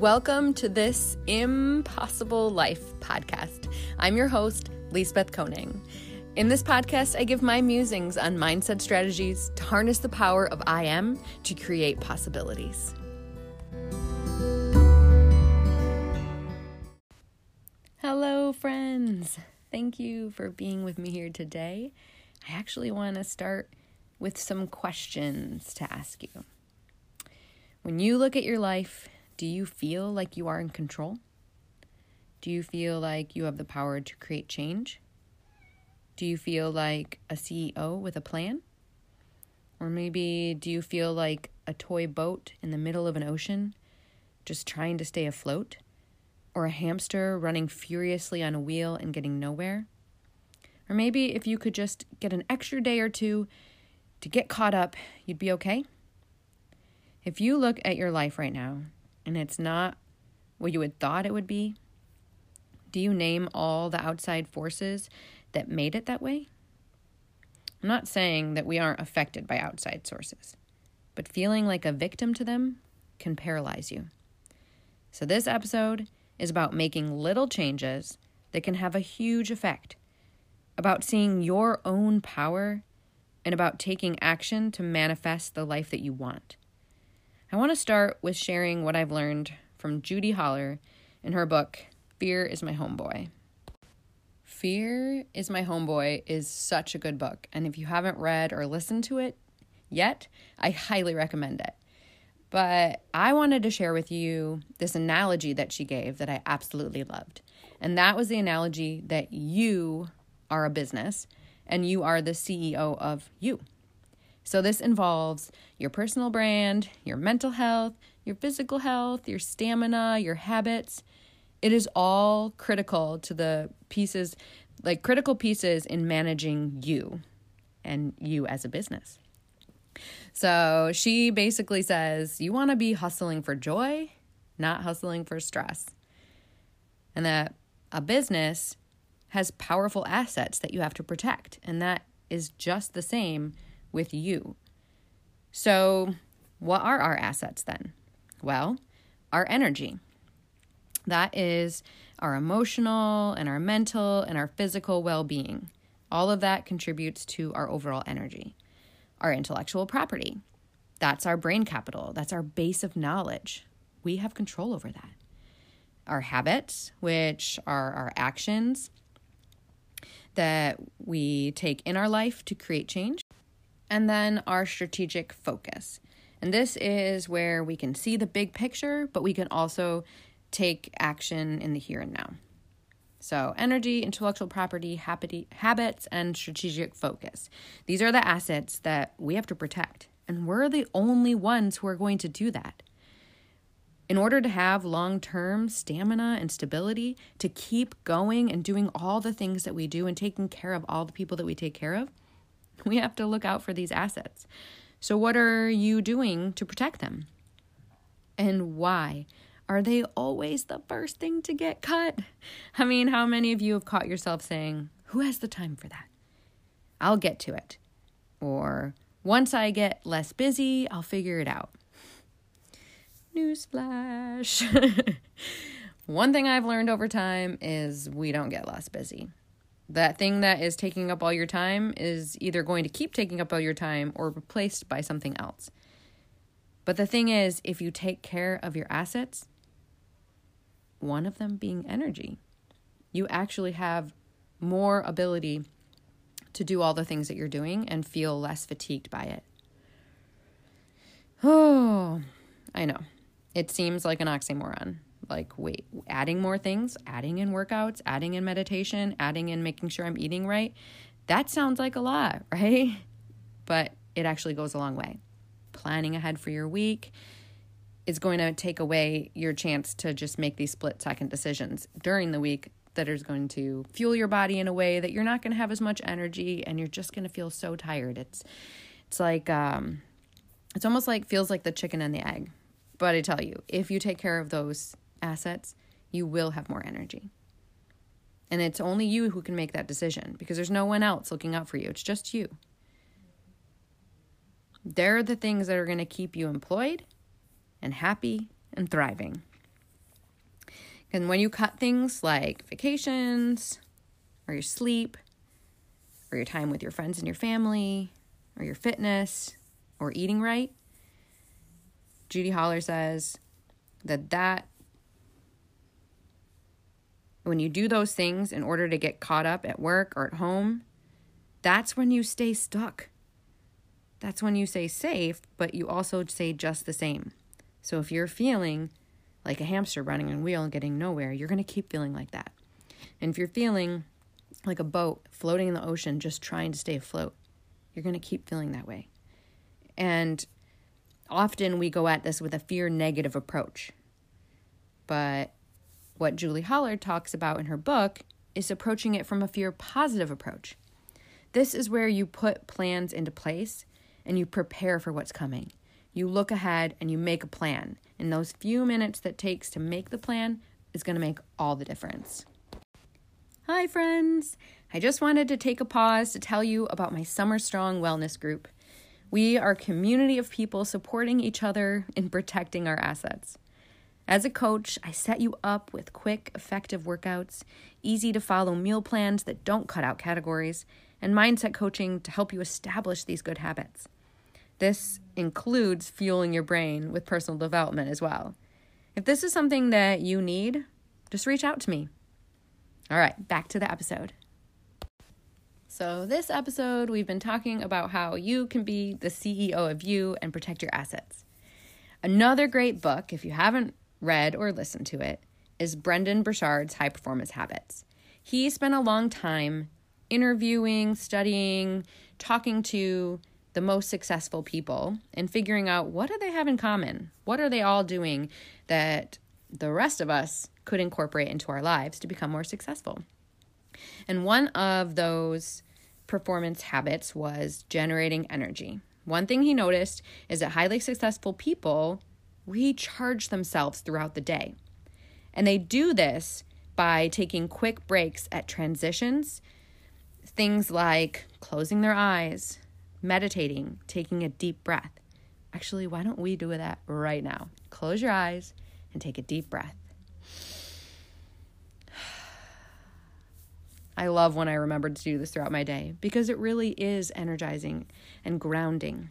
Welcome to this Impossible Life podcast. I'm your host, Lisbeth Koning. In this podcast, I give my musings on mindset strategies to harness the power of I am to create possibilities. Hello, friends. Thank you for being with me here today. I actually want to start with some questions to ask you. When you look at your life, do you feel like you are in control? Do you feel like you have the power to create change? Do you feel like a CEO with a plan? Or maybe do you feel like a toy boat in the middle of an ocean, just trying to stay afloat? Or a hamster running furiously on a wheel and getting nowhere? Or maybe if you could just get an extra day or two to get caught up, you'd be okay? If you look at your life right now and it's not what you had thought it would be? Do you name all the outside forces that made it that way? I'm not saying that we aren't affected by outside sources, but feeling like a victim to them can paralyze you. So, this episode is about making little changes that can have a huge effect, about seeing your own power, and about taking action to manifest the life that you want. I want to start with sharing what I've learned from Judi Holler in her book, Fear is My Homeboy. Fear is My Homeboy is such a good book, and if you haven't read or listened to it yet, I highly recommend it. But I wanted to share with you this analogy that she gave that I absolutely loved. And that was the analogy that you are a business and you are the CEO of you. So, this involves your personal brand, your mental health, your physical health, your stamina, your habits. It is all critical to the pieces, like critical pieces in managing you and you as a business. So, she basically says you want to be hustling for joy, not hustling for stress. And that a business has powerful assets that you have to protect. And that is just the same with you. So, what are our assets then? Well, our energy. That is our emotional and our mental and our physical well being. All of that contributes to our overall energy. Our intellectual property. That's our brain capital. That's our base of knowledge. We have control over that. Our habits, which are our actions that we take in our life to create change and then our strategic focus. And this is where we can see the big picture, but we can also take action in the here and now. So, energy, intellectual property, habits, and strategic focus. These are the assets that we have to protect. And we're the only ones who are going to do that. In order to have long term stamina and stability, to keep going and doing all the things that we do and taking care of all the people that we take care of, We have to look out for these assets. So, what are you doing to protect them? And why? Are they always the first thing to get cut? I mean, how many of you have caught yourself saying, Who has the time for that? I'll get to it. Or, Once I get less busy, I'll figure it out. Newsflash. One thing I've learned over time is we don't get less busy that thing that is taking up all your time is either going to keep taking up all your time or replaced by something else. But the thing is, if you take care of your assets, one of them being energy, you actually have more ability to do all the things that you're doing and feel less fatigued by it. Oh, I know. It seems like an oxymoron like wait adding more things adding in workouts adding in meditation adding in making sure i'm eating right that sounds like a lot right? But it actually goes a long way. Planning ahead for your week is going to take away your chance to just make these split second decisions during the week that is going to fuel your body in a way that you're not going to have as much energy and you're just going to feel so tired. It's it's like um it's almost like feels like the chicken and the egg. But I tell you, if you take care of those assets, you will have more energy. And it's only you who can make that decision because there's no one else looking out for you. It's just you. They're the things that are going to keep you employed and happy and thriving. And when you cut things like vacations or your sleep or your time with your friends and your family or your fitness or eating right, Judi Holler says that that when you do those things in order to get caught up at work or at home, that's when you stay stuck. That's when you say safe, but you also say just the same. So if you're feeling like a hamster running on a wheel and getting nowhere, you're going to keep feeling like that. And if you're feeling like a boat floating in the ocean just trying to stay afloat, you're going to keep feeling that way. And often we go at this with a fear negative approach. But what Julie Holler talks about in her book is approaching it from a fear positive approach. This is where you put plans into place and you prepare for what's coming. You look ahead and you make a plan. And those few minutes that takes to make the plan is going to make all the difference. Hi, friends. I just wanted to take a pause to tell you about my Summer Strong Wellness Group. We are a community of people supporting each other in protecting our assets. As a coach, I set you up with quick, effective workouts, easy to follow meal plans that don't cut out categories, and mindset coaching to help you establish these good habits. This includes fueling your brain with personal development as well. If this is something that you need, just reach out to me. All right, back to the episode. So, this episode, we've been talking about how you can be the CEO of you and protect your assets. Another great book, if you haven't read or listened to it, is Brendon Burchard's High Performance Habits. He spent a long time interviewing, studying, talking to the most successful people and figuring out what do they have in common? What are they all doing that the rest of us could incorporate into our lives to become more successful? And one of those performance habits was generating energy. One thing he noticed is that highly successful people recharge themselves throughout the day. And they do this by taking quick breaks at transitions, things like closing their eyes, meditating, taking a deep breath. Actually, why don't we do that right now? Close your eyes and take a deep breath. I love when I remember to do this throughout my day because it really is energizing and grounding.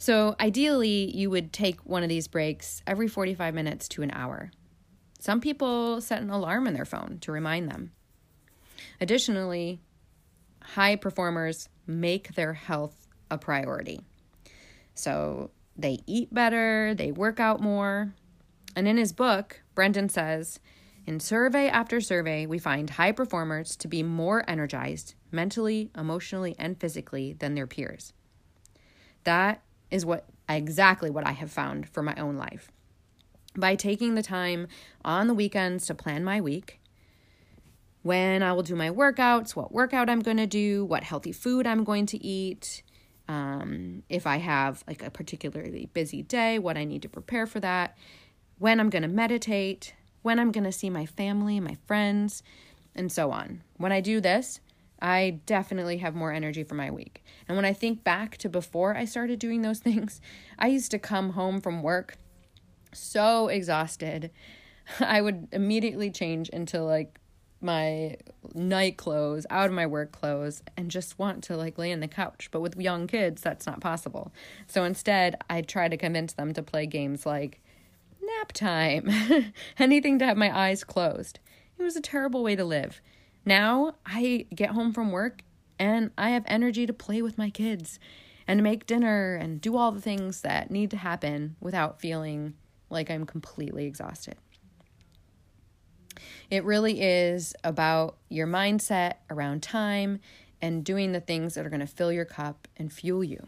So, ideally, you would take one of these breaks every 45 minutes to an hour. Some people set an alarm in their phone to remind them. Additionally, high performers make their health a priority. So, they eat better, they work out more. And in his book, Brendon says, in survey after survey, we find high performers to be more energized mentally, emotionally, and physically than their peers. That is what exactly what I have found for my own life. By taking the time on the weekends to plan my week, when I will do my workouts, what workout I'm going to do, what healthy food I'm going to eat, um, if I have like a particularly busy day, what I need to prepare for that, when I'm going to meditate, when I'm going to see my family, my friends, and so on. When I do this, I definitely have more energy for my week. And when I think back to before I started doing those things, I used to come home from work so exhausted. I would immediately change into like my night clothes, out of my work clothes, and just want to like lay in the couch. But with young kids, that's not possible. So instead, I try to convince them to play games like nap time, anything to have my eyes closed. It was a terrible way to live. Now I get home from work and I have energy to play with my kids and make dinner and do all the things that need to happen without feeling like I'm completely exhausted. It really is about your mindset around time and doing the things that are going to fill your cup and fuel you.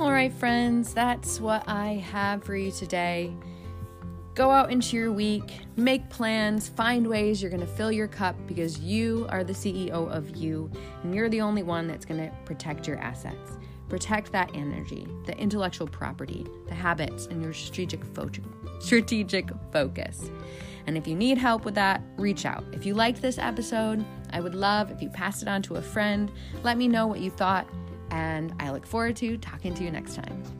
All right, friends, that's what I have for you today. Go out into your week, make plans, find ways you're going to fill your cup because you are the CEO of you and you're the only one that's going to protect your assets. Protect that energy, the intellectual property, the habits, and your strategic, fo- strategic focus. And if you need help with that, reach out. If you liked this episode, I would love if you passed it on to a friend. Let me know what you thought And I look forward to talking to you next time.